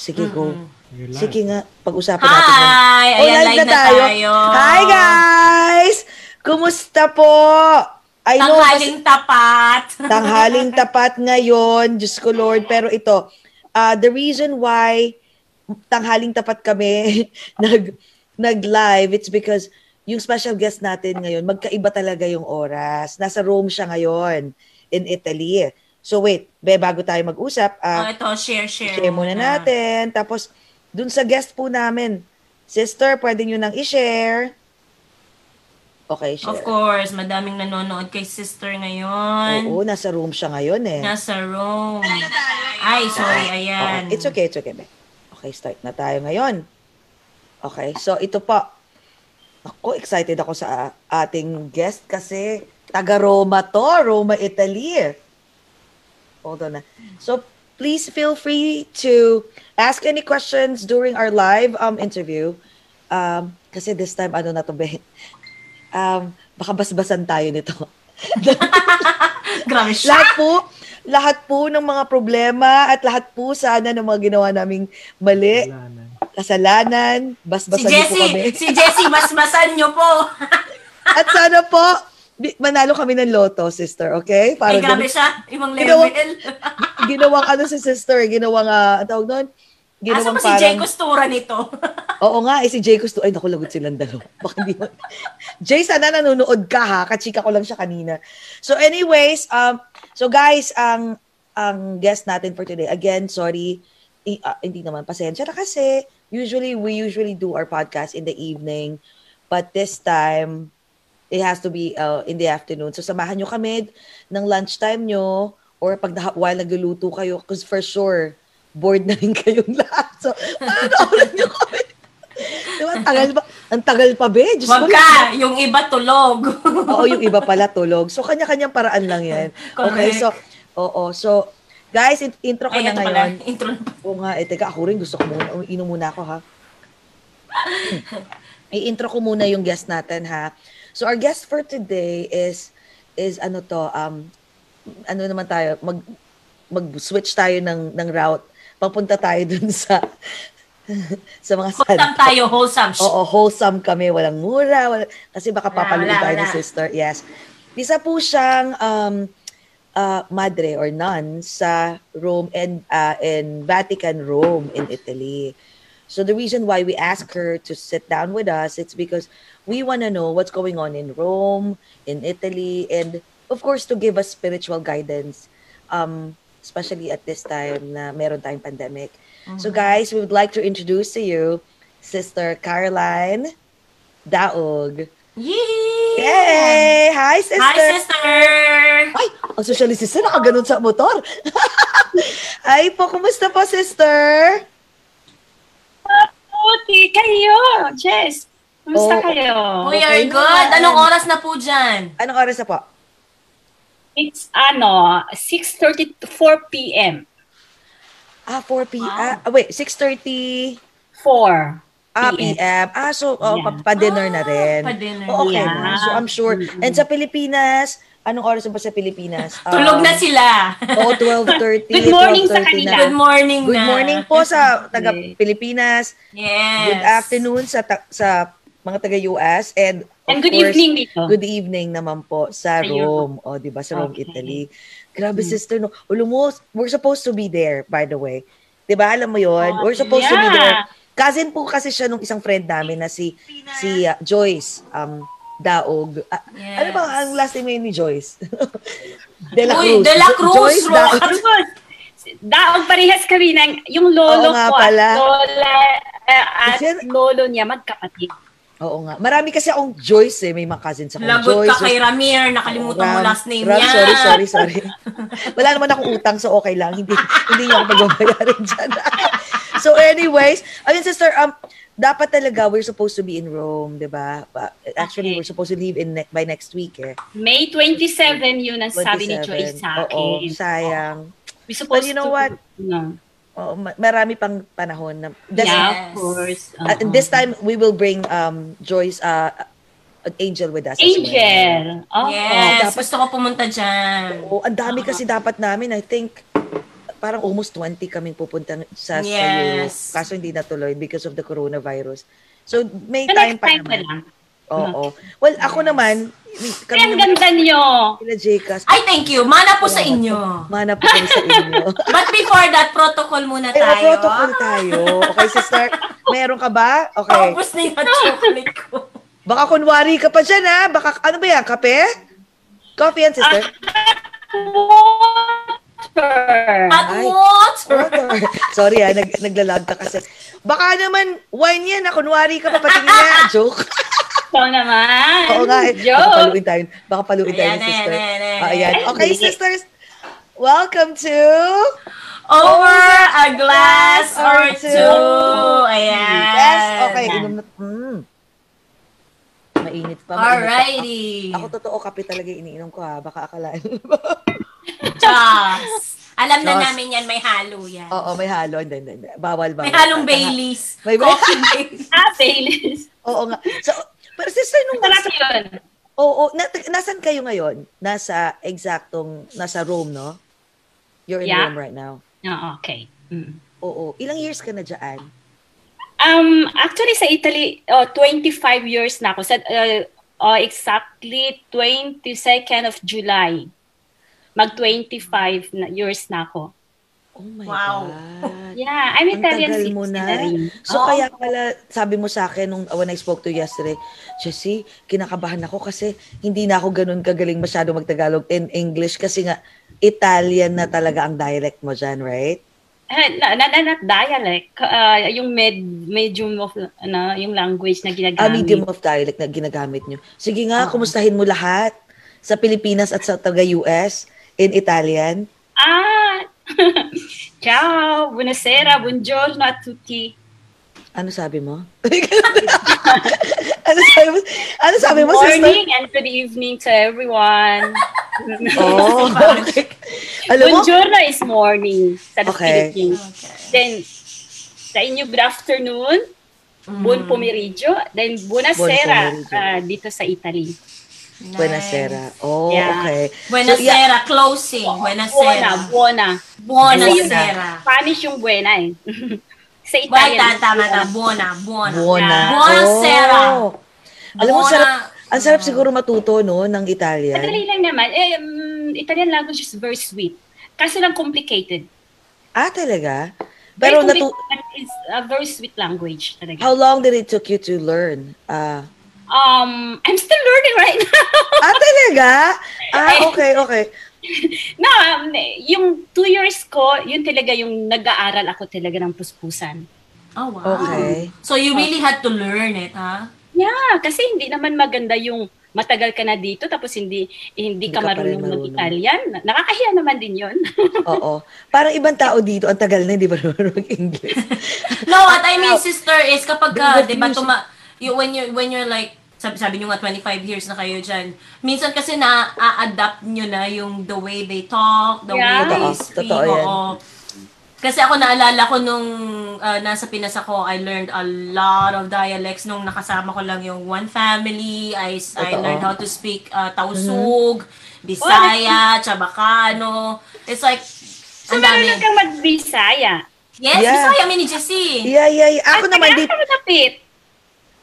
Sige, go. Yun lang. Sige nga, pag-usapan natin. yan. Hi! Oh, Ayan, live, na tayo. Hi, guys! Kumusta po? I know, Tanghaling tapat. tanghaling tapat ngayon. Diyos ko, Lord. Pero ito, uh, the reason why tanghaling tapat kami nag, nag-live, it's because yung special guest natin ngayon, magkaiba talaga yung oras. Nasa Rome siya ngayon, in Italy. So wait, be, bago tayo mag-usap, oh, ah, ito, share, share. share muna natin. Tapos, dun sa guest po namin, sister, pwede nyo nang i-share. Okay, share. Of course, madaming nanonood kay sister ngayon. Oo, nasa room siya ngayon eh. Nasa room. Ay, sorry, ayan. Okay, It's okay, it's okay. Be. Okay, start na tayo ngayon. Okay, so ito po. Ako, excited ako sa ating guest kasi taga Roma to, Roma, Italy. Hold on na. So, please feel free to ask any questions during our live um interview. Um, kasi this time, ano na to, be? Um, baka basbasan tayo nito. Grabe siya. lahat po, lahat po ng mga problema at lahat po sana ng mga ginawa naming mali, Wala na. kasalanan, Si basbasan niyo po kami. Jessie, si Jessie, masmasan nyo po. At sana po, manalo kami ng loto, sister, okay? Ay, grabe siya. Ibang level. ginawang ano si sister, ginawang, uh, tawag doon, Asa ginawang ba si Jay parang, Costura nito? oo nga, eh, si Jay gusto, ay, naku, lagot silang dalawa. Baka di mo. Jay, sana nanonood ka ha, kachika ko lang siya kanina. So anyways, um, so guys, ang, ang guest natin for today, again, sorry, i- ah, hindi naman, pasensya na kasi, usually, we usually do our podcast in the evening, but this time, it has to be uh, in the afternoon. So samahan nyo kami ng lunchtime nyo or pag na, while nagluluto kayo because for sure, bored na rin kayong lahat. So, panoorin nyo kami. Diba, ang tagal pa, ang tagal pa, be. Diyos Wag ka, yung iba tulog. Oo, yung iba pala tulog. So, kanya-kanyang paraan lang yan. Okay, so, oo. So, guys, in- intro ko Ay, na ito pala. ngayon. Intro na pa. Oo nga, eh, teka, ako rin gusto ko muna, inom muna ako ha. I-intro ko muna yung guest natin ha. So our guest for today is is ano to um ano naman tayo mag mag-switch tayo ng ng route. Papunta tayo dun sa sa mga Wholesome tayo, wholesome. Oo, wholesome kami. Walang mura. Wala, kasi baka papaluin wala, tayo ni wala. sister. Yes. Isa po siyang um, uh, madre or nun sa Rome and uh, in Vatican Rome in Italy. So the reason why we ask her to sit down with us, it's because we want to know what's going on in Rome, in Italy, and of course to give us spiritual guidance, um, especially at this time na meron tayong pandemic. So guys, we would like to introduce to you Sister Caroline Daog. Yee! Yay! Hi, sister! Hi, sister! Ay, ang social sister, nakaganon sa motor. Ay po, kumusta po, sister? Puti kayo, Jess. Kumusta Oo. kayo? We Okay are good. naman. Anong oras na po dyan? Anong oras na po? It's ano, 6.30 to 4 p.m. Ah, 4 p.m. Wow. Ah, wait, 6.30 4 ah, PM. p.m. Ah, so, oh, Yeah. pa- pa-dinner na rin. Ah, pa-dinner. Oh, okay Yeah. So, I'm sure. And sa Pilipinas, anong oras ba sa Pilipinas? Tulog Um, na sila. Oo, 12.30. Good morning sa 12:30 kanila. na. Good morning Good na. morning po sa taga. Pilipinas. Yes. Good afternoon sa ta- sa mga taga US and of And good course, evening dito. Good evening naman po sa Sa Rome. O, di ba? Sa Rome, Okay. Italy. Grabe, Hmm. sister, no? Ulo mo, we're supposed to be there, by the way. Di ba? Alam mo yon Oh, We're supposed to be yeah. there. Cousin po kasi siya nung isang friend namin na si si uh, Joyce um Daog. Ah, Yes. Ano ba ang last name ni Joyce? De La Uy, Cruz. De La Cruz, Joyce Ro- Daog. Tapos, daog parehas kami ng yung lolo Oo ko pala. at lola eh, at Kasi- lolo niya magkapatid. Oo nga. Marami kasi akong Joyce eh. May mga cousins akong Lagot Joyce. ka kay Ramir. Nakalimutan mo Ram- last name Ram, niya. Sorry, sorry, sorry. Wala naman akong utang, so okay lang. Hindi hindi niyo ako pagbabayarin dyan. so anyways, ayun sister, um, dapat talaga we're supposed to be in Rome, di ba? Actually, Okay. we're supposed to leave in ne- by next week eh. May 27 yun ang sabi ni 27. Joyce sa Oo, akin. sayang. We supposed But you know to, what? No. Oo, ma- marami pang panahon na this, yeah, Yes. of course. uh, Oo. this time we will bring um Joyce uh an angel with us as well. Angel. Oh, Yes. dapat- Gusto ko pumunta dyan. Oo, ang dami kasi dapat namin. I think parang almost 20 kaming pupunta sa, sa Yes. Europe. Kaso hindi natuloy because of the coronavirus. So, may So, time pa naman. lang. Oo. Well, ako naman, Ay, ang ganda niyo. sila Jcas, Ay, thank you. Mana po sa inyo. mana po kami sa inyo. But before that, protocol muna Ay, tayo. protocol tayo. Okay, sister? Meron ka ba? Okay. Tapos na yung chocolate ko. Baka kunwari ka pa dyan, ha? Baka, ano ba yan? Kape? Coffee yan, sister? Water. At Ay. water. Water. Sorry, ha? Nag, naglalag ka kasi. Baka naman, wine yan, ha? Kunwari ka pa, patingin na. Joke. So naman. Oo nga, eh. Baka Joke. paluin tayo. Baka paluin tayo ni sister. ayan, ayan, Ah, ayan. ayan. Okay, Ay, sisters. Welcome to... Over a glass or two. two. Ayan. Yes, okay. Inom na. Mm. Mainit pa. mainit pa. Alrighty. Ako totoo, kape talaga yung iniinom ko ha. Baka akalaan. Just. Alam na Just. namin yan, may halo yan. Oo, may halo. Hindi, hindi, hindi. Bawal, bawal. May halong. Baileys. May ba- Coffee Baileys. Ah, Baileys. Oo nga. So, pero sister, nung Sarap nasa, yun. oo, na, nasan kayo ngayon? Nasa exactong, nasa Rome, no? You're in Yeah. Rome right now. Ah, okay. Mm. Oo. Ilang years ka na dyan? Um, actually, sa Italy, uh, 25 years na ako. Sa, uh, uh, exactly 22nd of July. Mag-25 na years na ako. Oh my Wow. God. Yeah, I'm Ang Italian tagal mo na. na. So, Oo. kaya pala, sabi mo sa akin nung when I spoke to you yesterday, Jessie, kinakabahan ako kasi hindi na ako ganun kagaling masyado magtagalog in English kasi nga, Italian na talaga ang dialect mo dyan, right? Eh, na, na, na, not dialect. Uh, yung med, medium of, ano, yung language na ginagamit. Ah, medium of dialect na ginagamit nyo. Sige nga, Oo. kumustahin mo lahat sa Pilipinas at sa taga-US in Italian. Ah! Ciao! Buonasera! Buongiorno a tutti! Ano sabi mo? ano sabi mo? Ano sabi mo, Good sister? morning and good evening to everyone. Oh, okay. Alam mo, Buongiorno is morning sa Okay. Philippines. Then, sa inyo, good afternoon. Buon pomeriggio. Then, buonasera pomeriggio. ah, dito sa Italy. Nice. Buenasera. Oh, Yeah. okay. Buenasera, So, yeah. closing. Buona, Buenasera. buona. Buonasera. Spanish yung buena eh. sa Italian. tama, tama, tama. Buona, buona. Buona. Buonasera. Oh. Alam mo, Buona. sarap, ang sarap siguro matuto, no, ng Italian. Madali lang naman. Eh, um, Italian language is very sweet. Kaso lang complicated. Ah, talaga? Very Pero natu- complicated, but it's a very sweet language talaga. how long did it took you to learn? Ah, Um, I'm still learning right now. ah talaga? Ah, okay, okay. no, um, yung two years ko, yun talaga yung nag-aaral ako talaga ng puspusan. Oh, wow. Okay. So you really had to learn it, ha? Yeah, kasi hindi naman maganda yung matagal ka na dito tapos hindi hindi, Hindi ka ka marunong marunong. mag-Italian. Nakakahiya naman din yun. Oo. Parang ibang tao dito, ang tagal na, hindi ba naman mag-English? No, what I mean, sister, is kapag ka, di ba, tuma, you, when, you, when you're like, sabi, sabi nyo nga 25 years na kayo dyan, minsan kasi na-adapt nyo na yung the way they talk, the Yeah. way they Totoo, speak. totoo yan. oo. Kasi ako naalala ko nung ah, nasa Pinas ako, I learned a lot of dialects nung nakasama ko lang yung one family. I, I Totoo. Mm-hmm. learned how to speak uh, Tausug, Bisaya, Chabacano. It's like, So, ang dami. marunong kang mag-Bisaya. Yes, Yeah. Bisaya, mini Jessie. Yeah, yeah, yeah. Ako At naman, malapit.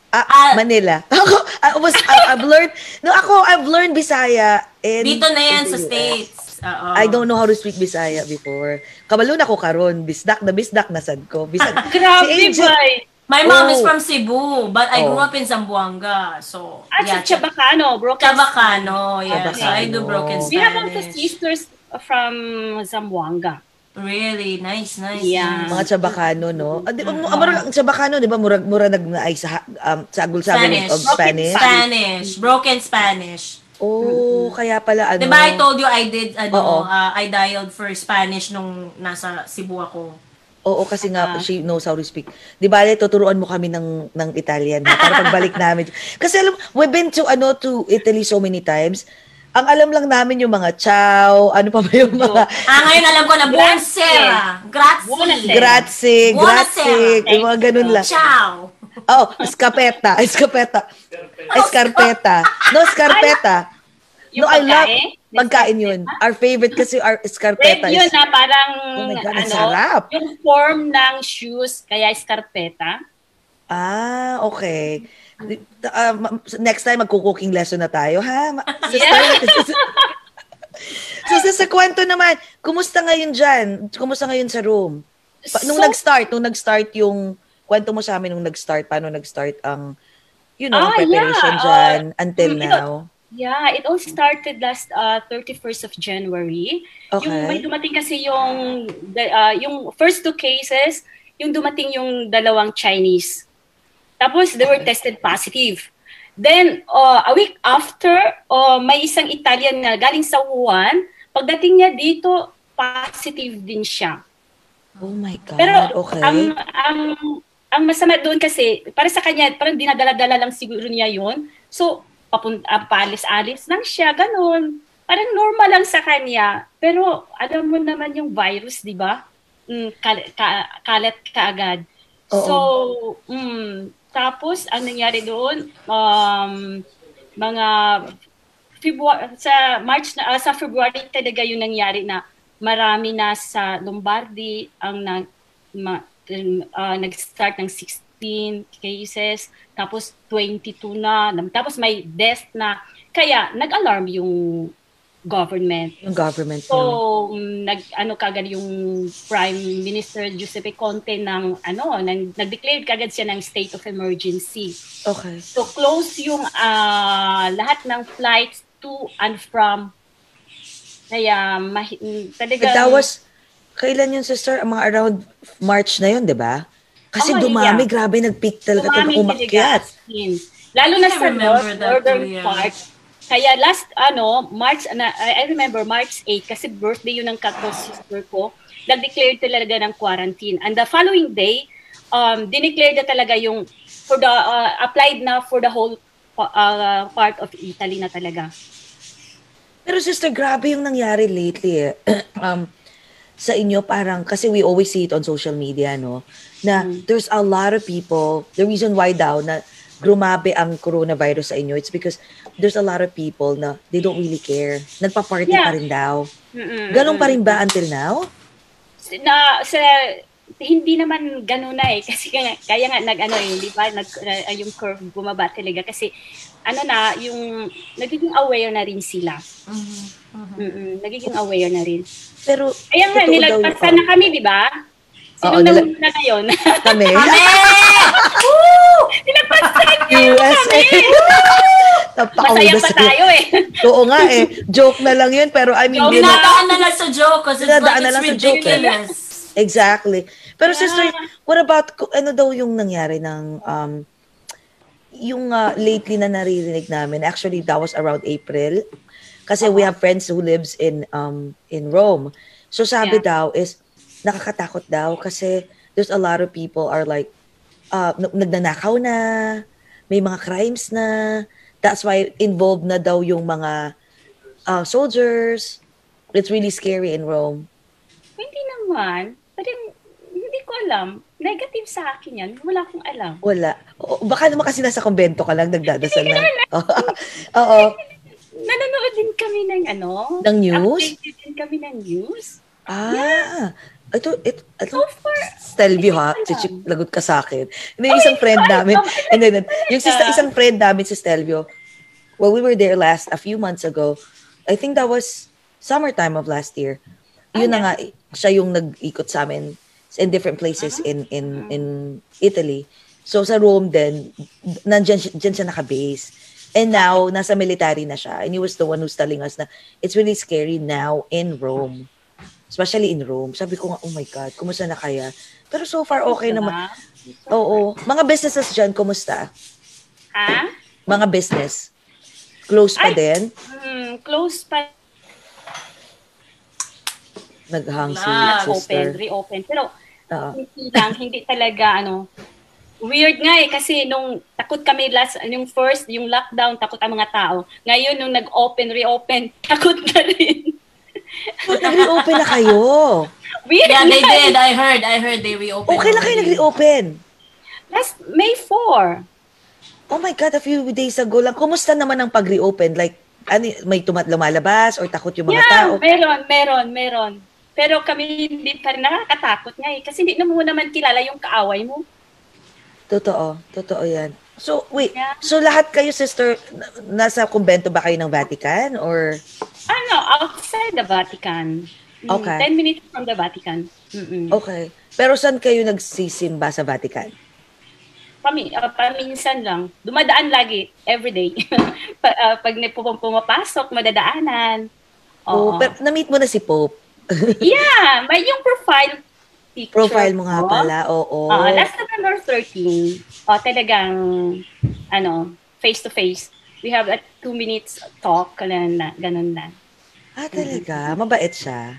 Ah, Ah. Manila. Ako, I was, I, I've learned, no, ako, I've learned Bisaya in, Dito na yan in sa. States. Oo. I don't know how to speak Bisaya before. Kabalon ako karon, bisdak na bisdak na sad ko. Bisag. Grabe, si Angel, boy. My mom is Oh. from Cebu, but I grew Oh. up in Zamboanga. So, At yeah. sa Chabacano, broken Chabacano, yeah. So, I do Chabacano. broken We have also Spanish. sisters from Zamboanga. Really? Nice, nice. Yeah. nice. mga Chabacano, no? Ah, di, um, mura, ang Chabacano, di ba, murag, mura nag ay sa, um, sa agul sabi Spanish. of Spanish. Spanish. Broken Spanish. Oh, kaya pala, ano? Di ba I told you I did, Oo. ano, uh, I dialed for Spanish nung nasa Cebu ako. Oo, kasi nga, Ah. she knows how to speak. Di ba, tuturuan mo kami ng, ng Italian, ha, para pagbalik namin. Kasi alam, we've been to, ano, to Italy so many times. Ang alam lang namin yung mga ciao, ano pa ba yung mga Ah, ngayon alam ko na Buonsera. Grazie. Grazie, grazie, yung mga ganun lang. Ciao. Oh, escapeta, escapeta. Escarpeta. No, escarpeta. No, I love pagkain? yun. Our favorite kasi our Red escarpeta yun is, na parang oh my God, ang ano, sarap. yung form ng shoes, kaya escarpeta. Ah, okay. Uh, next time, magkukuking lesson na tayo, ha? Yeah. so, sa, sa kwento naman, kumusta ngayon dyan? Kumusta ngayon sa room? Pa- nung So- nag-start, nung nag-start yung, kwento mo sa amin nung nag-start, paano nag-start ang, you know, Ah, preparation yeah. dyan until mm, ito- now? Yeah, it all started last uh, 31st of January. Okay. Yung may dumating kasi yung the- uh, yung first two cases, yung dumating yung dalawang Chinese. Tapos they were tested positive. Then uh, a week after, uh, may isang Italian na galing sa Wuhan, pagdating niya dito, positive din siya. Oh my God, Pero okay. ang ang ang masama doon kasi para sa kanya parang dinadala-dala lang siguro niya 'yon. So papunta uh, paalis-alis lang siya ganun. Parang normal lang sa kanya. Pero alam mo naman yung virus, 'di ba? Mm, kal- ka- kalat kaagad. Oo. So, mm, tapos ang nangyari doon um mga February, sa March na ah, sa February talaga yung nangyari na marami na sa Lombardy ang nag ma, ah, nag-start ng 16 cases. Tapos 22 na tapos may death na. Kaya nag-alarm yung government yung government So, no? mm, nag ano kagad yung Prime Minister Giuseppe Conte ng ano, nang, nag-declare kagad siya ng state of emergency. Okay. So close yung ah, lahat ng flights to and from. Kaya mahi- mm, talaga But that was, kailan yun, sister? Mga around March na yun, di ba? Kasi Oh, dumami, yeah. grabe, nag-peak talaga umakyat. Lalo na I sa north, northern yeah. part. Kaya last, ano, March, na, I remember March 8, kasi birthday yun ng kakao sister ko, nag-declare talaga ng quarantine. And the following day, um, dineclare na talaga yung, for the, uh, applied na for the whole uh, part of Italy na talaga. Pero sister, grabe yung nangyari lately eh. um, sa inyo parang, kasi we always see it on social media, no? Na there's a lot of people, the reason why daw na grumabe ang coronavirus sa inyo, it's because there's a lot of people na they don't really care. Nagpa-party Yeah. pa rin daw. Mm-mm. Ganun pa rin ba until now? na sa hindi naman gano'n na eh kasi kaya, kaya nga nag ano eh, di ba nag uh, yung curve bumaba talaga kasi ano na yung nagiging aware na rin sila. Mhm. Mm nagiging aware na rin. Pero, Kaya nga nilagpasan na kami, di ba? Sino na nila- na ngayon? Kami. Kami! Nilagpasan USA. Napakaulda Masaya pa tayo eh. Oo nga eh. Joke na lang yun, pero I mean, Joke na- na lang sa joke kasi it's like na it's lang sa joke, eh. ridiculous. Exactly. Pero Yeah. sister, what about, ano daw yung nangyari ng, um, yung uh, lately na naririnig namin, actually that was around April, kasi we have friends who lives in um in Rome. So sabi Yeah. daw is, nakakatakot daw kasi there's a lot of people are like, uh, nagnanakaw na, may mga crimes na, that's why involved na daw yung mga uh, soldiers. It's really scary in Rome. Hindi naman. Parang hindi ko alam. Negative sa akin yan. Wala akong alam. Wala. O, baka naman kasi nasa kumbento ka lang, nagdadasal lang. Oo. Nanonood din kami ng ano? Ng news? Updated din kami ng news. Ah. Ito, ito, ito. So far, Stelvio ha, chichik, lagot ka sa akin. Hindi, isang friend namin. And then, yung sista, isang friend namin si Stelvio, well, we were there last, a few months ago. I think that was summertime of last year. Yun na nga, siya yung nag-ikot sa amin in different places in in in Italy. So sa Rome din, nandiyan siya, dyan siya naka-base. And now, nasa military na siya. And he was the one who's telling us na it's really scary now in Rome. Especially in Rome. Sabi ko nga, oh my God, kumusta na kaya? Pero so far, okay naman. Oo. Mga businesses dyan, kumusta? Ha? Mga business. Close pa Ay! din? Hmm, close pa Naghang si open, sister. reopen. Pero Oo. hindi lang, hindi talaga ano. Weird nga eh kasi nung takot kami last yung first yung lockdown takot ang mga tao. Ngayon nung nag-open reopen takot na rin. Nag-reopen na kayo. Weird Yeah, they did. I heard. I heard they reopened. Okay lang kayo nag-reopen. Last May 4. Oh my God, a few days ago lang. Kumusta naman ang pag-reopen? Like, ano, may tumat lumalabas or takot yung mga yeah, tao? meron, meron, meron. Pero kami hindi pa rin nakakatakot nga eh. Kasi hindi na mo naman kilala yung kaaway mo. Totoo. Totoo yan. So, wait. Yeah. So, lahat kayo, sister, na- nasa kumbento ba kayo ng Vatican? Or, Ano, outside the Vatican. Mm, Okay. 10 minutes from the Vatican. Mm-mm. okay. Pero saan kayo nagsisimba sa Vatican? Pami, ah, paminsan lang. Dumadaan lagi, everyday. pa, ah, pag pumapasok, madadaanan. Oh, Oo. pero na-meet mo na si Pope. yeah, may yung profile picture. Profile mo nga ko. pala, oo. Oo, last November 13, oh, talagang, ano, face-to-face. We have a two minutes talk, ganun na. Ganun na. ah, talaga? Mabait siya.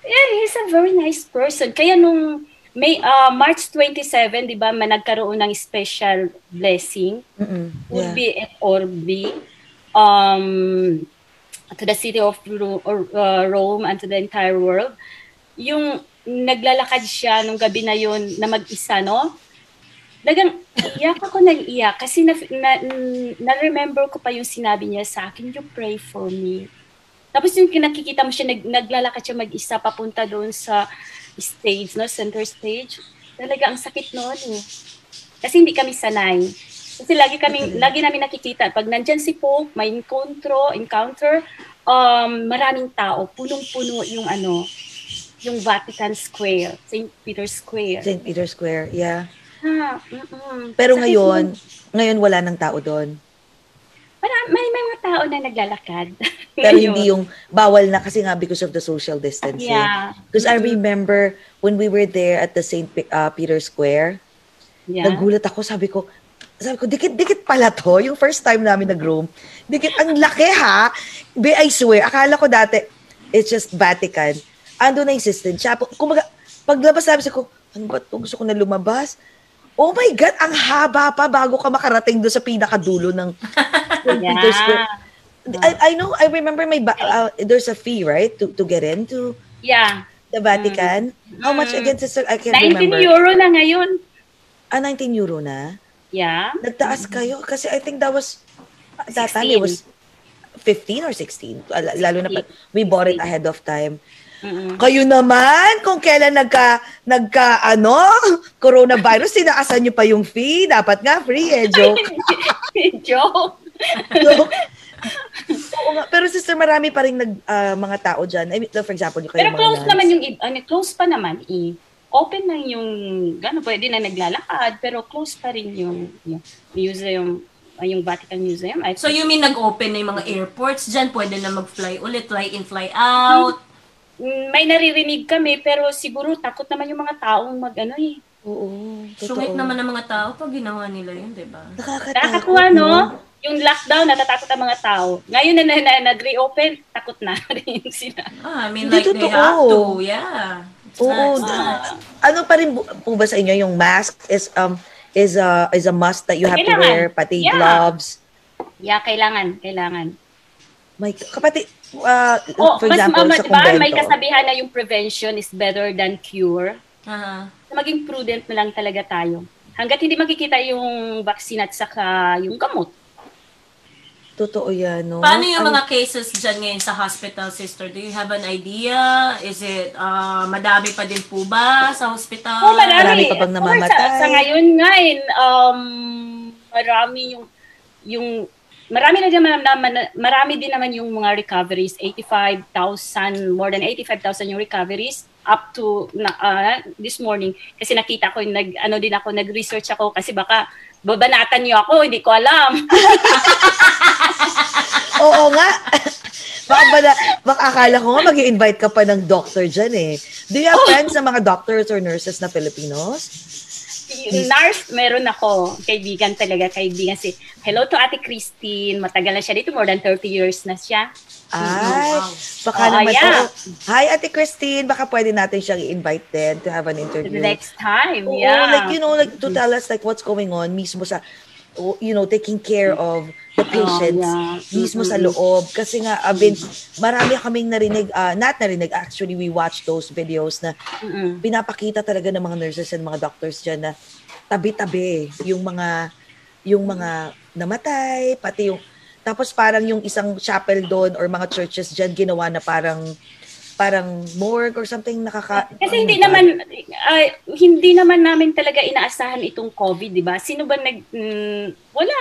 Yeah, he's a very nice person. Kaya nung May ah, March 27, 'di ba, man nagkaroon ng special blessing would Yeah. be at Orbi um to the city of Ro- or, uh, Rome and to the entire world. Yung naglalakad siya nung gabi na yon na mag-isa, no? Dagang iyak ako nang iyak kasi na, na, na-remember ko pa yung sinabi niya sa akin, you pray for me. Tapos yung nakikita mo siya, nag, naglalakad siya mag-isa papunta doon sa stage, no? Center stage. Talaga ang sakit noon eh. Kasi hindi kami sanay. Kasi lagi kami, lagi namin nakikita, pag nandyan si Pope, may encontro, encounter, um, maraming tao, punong-puno yung ano, yung Vatican Square, St. Peter's Square. St. Peter Square, yeah. Ha, mm-mm. Pero Sakit ngayon, nun. ngayon wala nang tao doon. Mara- may, may mga tao na naglalakad. Pero hindi yung bawal na kasi nga because of the social distancing. Yeah. Because I remember when we were there at the St. Pe- uh, Peter Square, Yeah. nagulat ako, sabi ko, sabi ko, dikit-dikit pala to. Yung first time namin nag-room. Dikit, ang laki ha. Be, I swear, akala ko dati, it's just Vatican. Ando na yung system. Siya, kumbaga, paglabas sabi ko, ano ba to? Gusto ko na lumabas. Oh my God, ang haba pa bago ka makarating doon sa pinakadulo ng. Yeah. I, I know, I remember may ba- uh, there's a fee, right? To to get into Yeah. the Vatican. How much Mm. again, sister? I can't 19 remember. euro na ngayon. Ah, 19 euro na? Yeah. Nagtaas kayo? Kasi I think that was, that time it 16. was 15 or 16. Al- Lalo na pa, we bought it ahead of time. Mm-mm. Kayo naman, kung kailan nagka, nagka, ano, coronavirus, sinaasan nyo pa yung fee. Dapat nga free eh, joke. Joke. joke. Oo nga, pero sister, marami pa rin nag, ah, mga tao dyan. I mean, for example, yung kayo Pero close naman yung, ano, close pa naman eh. Open lang yung, gano'n, pwede na naglalakad, pero close pa rin yung, yung museum, ah, yung Vatican Museum. I So you mean nag-open na yung mga airports dyan? Pwede na mag-fly ulit, fly in, fly out? May naririnig kami, pero siguro takot naman yung mga taong mag, ano eh. Oo, totoo. Sungit naman ng mga tao pag ginawa nila yun, di ba? Nakakakuha, no? Yung lockdown, natatakot ang mga tao. Ngayon na, na, na nag-reopen, takot na rin sila. Ah, I mean, Hindi like they totoo. have to, yeah. It's Oo. not- d- ano pa rin po ba sa inyo yung mask is um is a is a must that you have to Kailangan. wear pati Yeah. gloves. Yeah, kailangan, kailangan. My kapatid uh, Oh, for mas example mama, sa diba, may kasabihan na yung prevention is better than cure. Ah. maging prudent na lang talaga tayo. Hanggat hindi makikita yung vaccine at saka yung gamot. Totoo yan, no? Paano yung Ang- mga cases dyan ngayon sa hospital, sister? Do you have an idea? Is it, ah, madami pa din po ba sa hospital? Oh, marami. Marami pa bang namamatay? Sa, sa ngayon nga, eh, um, marami yung, yung, marami na din naman, marami din naman yung mga recoveries. 85,000, more than 85,000 yung recoveries up to na, ah, this morning. Kasi nakita ko, yung nag, ano din ako, nag-research ako kasi baka babanatan niyo ako, hindi ko alam. Oo nga. baka, ba na, baka akala ko nga mag invite ka pa ng doctor dyan eh. Do you Oh. have friends sa mga doctors or nurses na Filipinos? Yung nurse, meron ako, kaibigan talaga, kaibigan si, hello to Ate Christine, matagal na siya dito, more than 30 years na siya. Ay, wow. baka Oo, naman. yeah. Hi, Ate Christine. Baka pwede natin siyang i-invite din to have an The interview. next time, Oo, yeah. like, you know, like, to tell us, like, what's going on mismo sa, oh, you know, taking care of the patients yeah. mismo sa loob. Kasi nga, been, marami kaming narinig, uh, not narinig, actually, we watched those videos na Mm-mm. pinapakita talaga ng mga nurses and mga doctors dyan na tabi-tabi yung mga, yung mga namatay, pati yung, Tapos parang yung isang chapel doon or mga churches dyan ginawa na parang parang morgue or something nakaka Kasi hindi naman ah, hindi naman namin talaga inaasahan itong COVID, 'di ba? Sino ba nag mm, wala,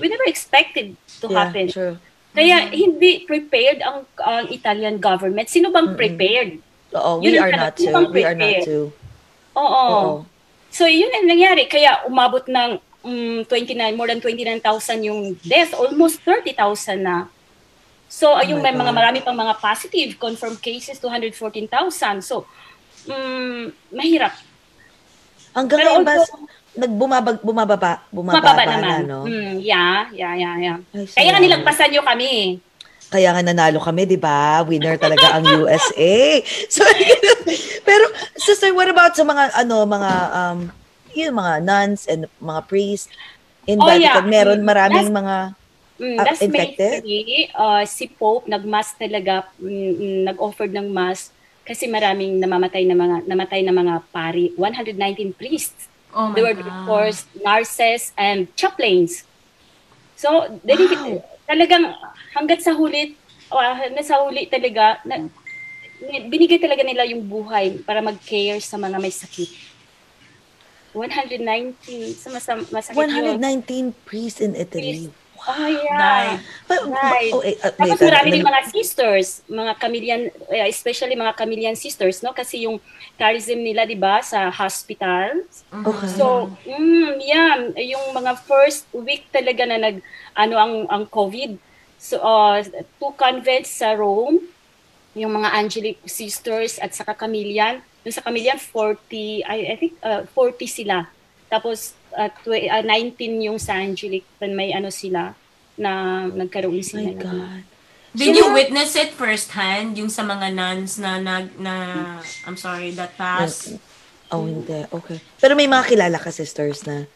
we never expected to Yeah, happen. true. Kaya hindi prepared ang ang Italian government. Sino bang prepared? Oo, we Yun are not to. yun ang We are not prepare. to. Oo. Oo. So yun ang nangyari kaya umabot ng mm, 29 more than 29,000 yung death, almost 30,000 na. So Oh yung may mga God. marami pang mga positive confirmed cases 214,000. So mm, mahirap. Hanggang Pero ngayon ba nagbumabag bumababa bumababa Mababa na naman. no? Mm, yeah, yeah, yeah, yeah. Ay, Kaya nga nilagpasan nyo kami. Kaya nga nanalo kami, 'di ba? Winner talaga ang USA. So pero sister, what about sa mga ano mga um yung mga nuns and mga priests in Oh, yeah. Vatican? Meron Mm, maraming that's- mga Mm, Ah, last May infected? 3, uh, si Pope nag-mass talaga, mm, mm, nag-offer ng mass kasi maraming namamatay na mga namatay na mga pari, 119 priests. Oh my There were God. of course nurses and chaplains. So, Wow. talagang hanggat sa huli, uh, nasa huli talaga, na, binigay talaga nila yung buhay para mag-care sa mga may sakit. 119, sa mas, masakit yun. 119 priests in Italy. Oh, yeah. Died. But, Right. oh, eh, uh, Tapos wait, marami din mga sisters, mga Camillian, eh, especially mga Camillian sisters, no? Kasi yung charism nila, di ba, sa hospital. Okay. So, mm, yeah, yung mga first week talaga na nag, ano, ang, ang COVID. So, uh, two convents sa Rome, yung mga Angelic sisters at saka Camillian. Yung sa Camillian, 40, I, I think, uh, 40 sila. Tapos, uh, tw- uh, 19 yung sa Angelic, then may ano sila, na nagkaroon Oh sila. my ng- God. Did you witness it firsthand, yung sa mga nuns na nag, na, I'm sorry, that passed? Oh, hindi. Okay. Pero may mga kilala ka, sisters, na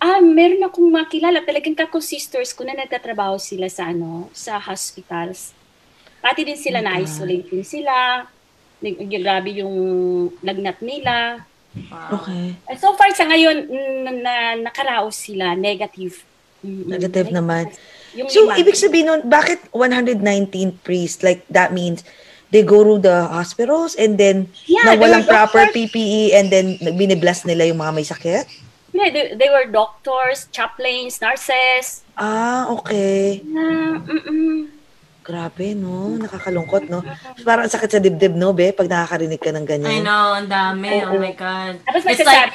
Ah, meron akong makilala. Talagang kako sisters ko na nagtatrabaho sila sa ano, sa hospitals. Pati din sila Oh my na isolate din sila. Grabe yung lagnat nila. Wow. Okay. So far sa ngayon mm, na, nakaraos sila negative. Mm, Negative naman. Yung So, lima. ibig sabihin nun, bakit 119 priests? Like, that means they go to the hospitals and then Yeah, na walang proper doctors. PPE and then binibless nila yung mga may sakit? Yeah, they, they were doctors, chaplains, nurses. Ah, okay. Na, mm-mm. Grabe, no? Nakakalungkot, no? Parang ang sakit sa dibdib, no, be? Pag nakakarinig ka ng I ganyan. know, ang dami. Oh Oo. my God. Tapos It's like,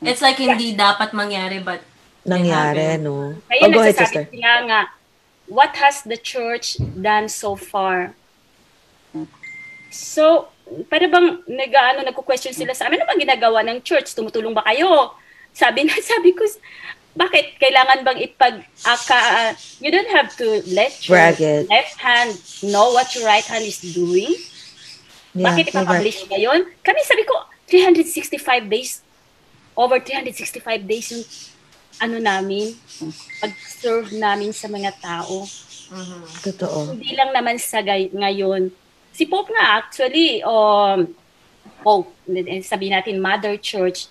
it's like hindi dapat mangyari, but Nangyari, no? Kaya Oh, go ahead, nagsasabi sister. sila nga, what has the church done so far? So, para bang nag-ano, nagko-question sila sa amin, ano bang ginagawa ng church? Tumutulong ba kayo? Sabi na, sabi ko, bakit kailangan bang ipag aka, you don't have to let your Brag it. left hand know what your right hand is doing. Yeah, Bakit ipapublish ba yun? Kami sabi ko, 365 days, over 365 days yung ano namin, pag-serve namin sa mga tao. Mhm. Totoo. Hindi lang naman sa gay- ngayon. Si Pope nga actually, um, Pope, sabihin natin Mother Church,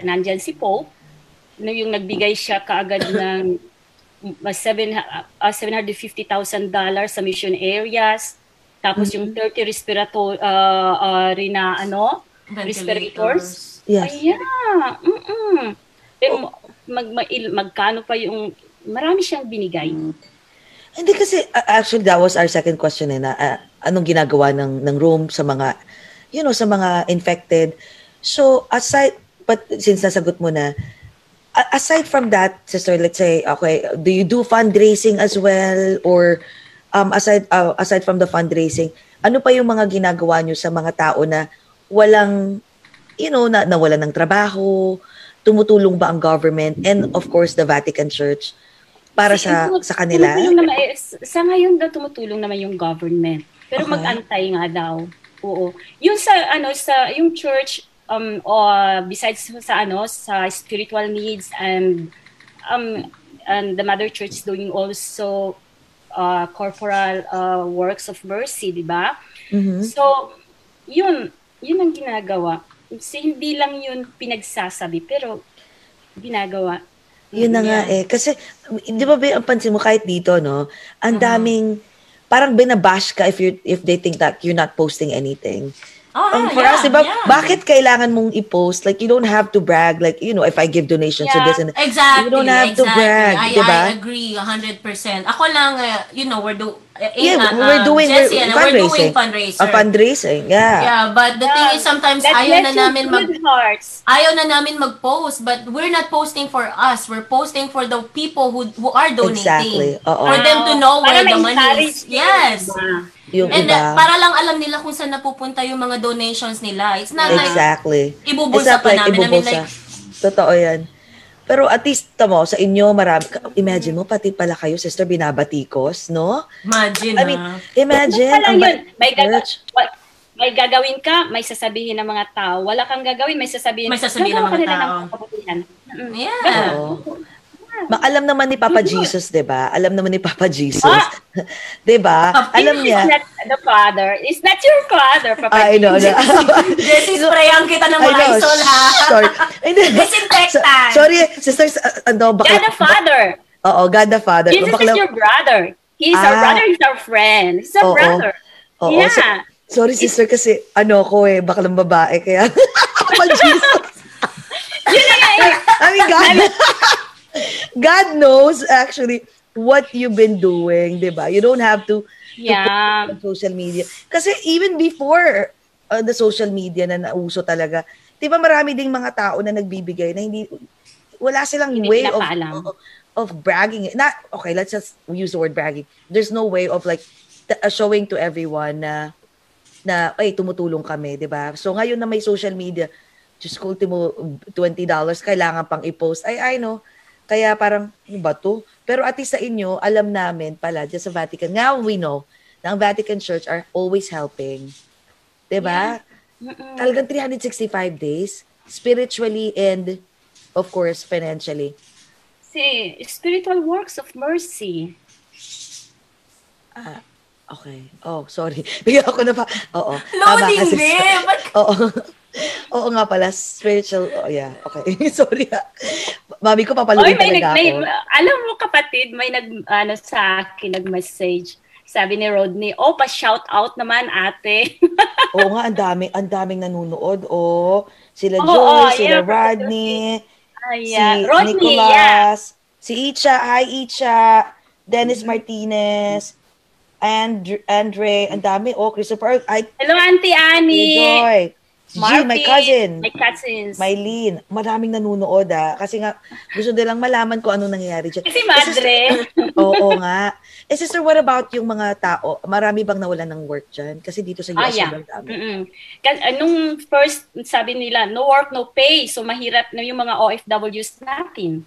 nandyan si Pope, no, yung nagbigay siya kaagad ng uh, seven, uh, $750,000 sa mission areas, tapos yung 30 respirator uh, uh, rin na ano, respirators. Yes. Ayan. Mm-mm. Pero mag, mag, magkano pa yung, marami siyang binigay. Hindi kasi, uh, actually, that was our second question eh, na uh, anong ginagawa ng, ng room sa mga, you know, sa mga infected. So, aside, but since nasagot mo na, aside from that, sister, let's say, okay, do you do fundraising as well? Or, um, aside, uh, aside from the fundraising, ano pa yung mga ginagawa nyo sa mga tao na walang, you know, na, nawalan ng trabaho, tumutulong ba ang government, and of course, the Vatican Church, para sa sa kanila? tumutulong naman, eh, sa ngayon daw tumutulong naman yung government. Pero Okay. mag-antay nga daw. Oo. Yung sa ano sa yung church um or besides sa ano sa spiritual needs and um and the mother church is doing also uh, corporal uh, works of mercy, di ba? Mhm. So, yun, yun ang ginagawa. Kasi hindi lang yun pinagsasabi, pero ginagawa. Yun na nga eh. Kasi, di ba, ang pansin mo, kahit dito, no, ang daming, parang binabash ka if you if they think that you're not posting anything. Oh, Um, yeah, for yeah, us, diba, yeah. bakit kailangan mong i-post? Like, you don't have to brag. Like, you know, if I give donations to Yeah, this and Exactly. You don't have to exactly. brag, I, diba? I agree, 100%. Ako lang, uh, you know, we're do, uh, Yeah, uh, we're doing Jessie, we're, and we're doing fundraising. fundraiser. A fundraising, yeah. yeah, but the thing is sometimes That ayaw na namin mag hearts. ayaw na namin mag-post, but we're not posting for us. We're posting for the people who who are donating. Exactly. Oo. For them to know Para where the money is. Yes. diba? Yung And iba. uh, para lang alam nila kung saan napupunta yung mga donations nila. It's not like exactly. ibubulsa It's not pa namin. I mean, ibubulsa. like- Totoo yan. Pero at least, tamo, sa inyo, marami, imagine mo, pati pala kayo, sister, binabatikos, no? imagine I mean, ah. imagine, Wala ang yun. May, gaga- may gagawin ka, may sasabihin ng mga tao. Wala kang gagawin, may sasabihin. May sasabihin ng mga tao. ng. Mm. Yeah. Oo. Ma- alam naman ni Papa Jesus, 'di ba? Alam naman ni Papa Jesus. Ah! 'Di ba? Alam niya. not the father. It's not your father, Papa. I know. Jesus. Jessie, sprayan kita ng mga isol, ha? Sorry. Disinfectant. So- Sorry, sisters, uh, ano, God bakla. the Father. Oo, God the Father. Jesus Bakla- is your brother. He's our Ah. brother, he's our friend. He's our Oo. brother. Oo, yeah. so- sorry, sister, kasi ano ko eh, baklang babae, kaya Papa Jesus. Yun na nga eh. I mean, God, God knows actually what you've been doing, di ba? You don't have to Yeah. on social media. Kasi even before uh, the social media na nauso talaga, di ba marami ding mga tao na nagbibigay na hindi, wala silang Hindi way of, of, of bragging. Not, okay, let's just use the word bragging. There's no way of like t- uh, showing to everyone na, na, ay, tumutulong kami, di ba? So ngayon na may social media, just ko mo $20, kailangan pang i-post. Ay, I know. Kaya parang, ano ba to? Pero at least sa inyo, alam namin pala, dyan sa Vatican, now we know, na ang Vatican Church are always helping. 'Di ba? Mm-mm. Talagang 365 days, spiritually and, of course, financially. See, spiritual works of mercy. Okay. Oh, sorry. Bigyan ako na pa. Oo. Tama Loading, kasi. Ba't Oo. Oo nga pala, spiritual. Oh, yeah. Okay. sorry ha. Mami ko, Oy, papaluin may, nag, talaga may, ako. alam mo kapatid, may nag, ano sa akin, nag-message. Sabi ni Rodney, oh, pa-shout out naman ate. Oo nga, ang daming, ang daming nanonood. Oh, sila Oo, Joy, oo, sila yeah, Rodney, Ay, si yeah. Rodney, yeah. Nicolas, si Icha, hi Icha, Dennis Martinez, and Andre, ang dami. Oh, Christopher, ay, Hello, Auntie si Annie. Joy. G, my Marvin, cousin. My cousins. Mylene, maraming nanonood ah. Kasi nga, gusto nilang malaman kung anong nangyayari dyan. Kasi Eh, madre. sister- Oo nga. Eh, sister, what about yung mga tao? Marami bang nawalan ng work dyan? Kasi dito sa US, Ah, yeah. sobrang dami. Mm-mm. Kasi anong first sabi nila, no work, no pay. So mahirap na yung mga OFWs natin.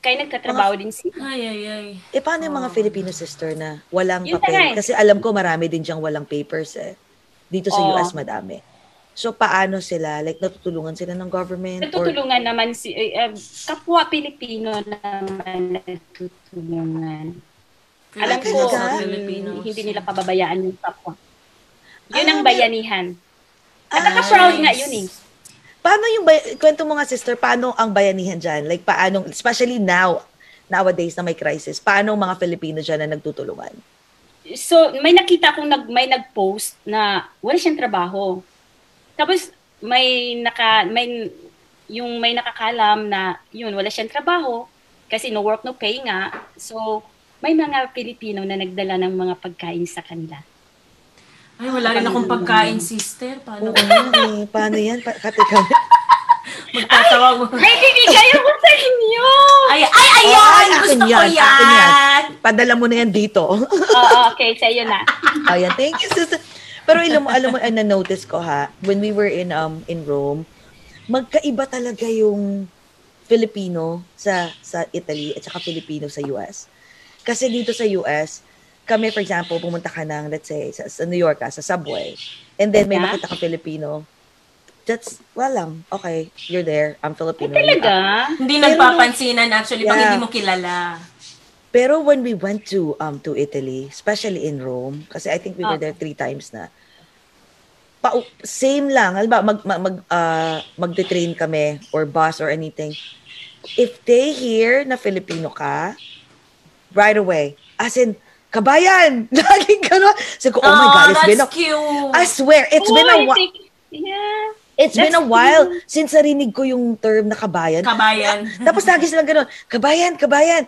Kaya nagtatrabaho din sila. Ay, ay, ay. Eh, paano yung mga Filipino sister na walang Yun papel? eh. Kasi alam ko marami din diyang walang papers eh. Dito sa Oo. US, madami. So, paano sila? Like, natutulungan sila ng government? Or, Natutulungan naman si eh, kapwa Pilipino naman natutulungan. Alam ko um, Filipinos. hindi nila pababayaan yung kapwa. Yun Ah, ang bayanihan. At Ah, naka-proud nga nice. yun eh. paano yung, bay- kwento mo nga sister, paano ang bayanihan dyan? Like, paano, especially now, nowadays na may crisis, paano mga Filipino dyan na nagtutulungan? So, may nakita akong nag, may nag-post na wala siyang trabaho. Tapos, may naka, may, yung may nakakalam na, yun, wala siyang trabaho kasi no work, no pay nga. So, may mga Pilipino na nagdala ng mga pagkain sa kanila. Ay, wala rin akong pagkain, sister. Paano Oo eh. Paano yan? Pa- kati kami. magtatawag mo? May bibigay ako sa inyo! Ay, ay, ayan! Ay, Gusto akin ko yan, yan! Padala mo na yan dito. Oo, okay, sa iyo na. Ayan, thank you, sister. Pero alam mo, alam mo, ang na-notice ko ha, when we were in um in Rome, magkaiba talaga yung Filipino sa sa Italy at saka Filipino sa US. Kasi dito sa US, kami for example, pumunta ka ng let's say sa, sa New York ka, sa subway, and then may Yeah. makita ka Filipino, that's, walang, okay, you're there, I'm Filipino. Talaga? Hindi Pero- nagpapansinan actually pag Yeah. hindi mo kilala. Pero when we went to um to Italy, especially in Rome, kasi I think we were Ah. there three times na. Pa same lang, halimbawa mag mag, mag ah, magte-train kami or bus or anything. if they hear na Filipino ka, right away, as in, kabayan! Laging gano'n. Sabi ko, oh, my God, it's that's been a, cute. I swear, it's Oh, been a while. think- yeah. It's been a while since narinig ko yung term na kabayan. Kabayan. Tapos lagi silang gano'n, kabayan, kabayan.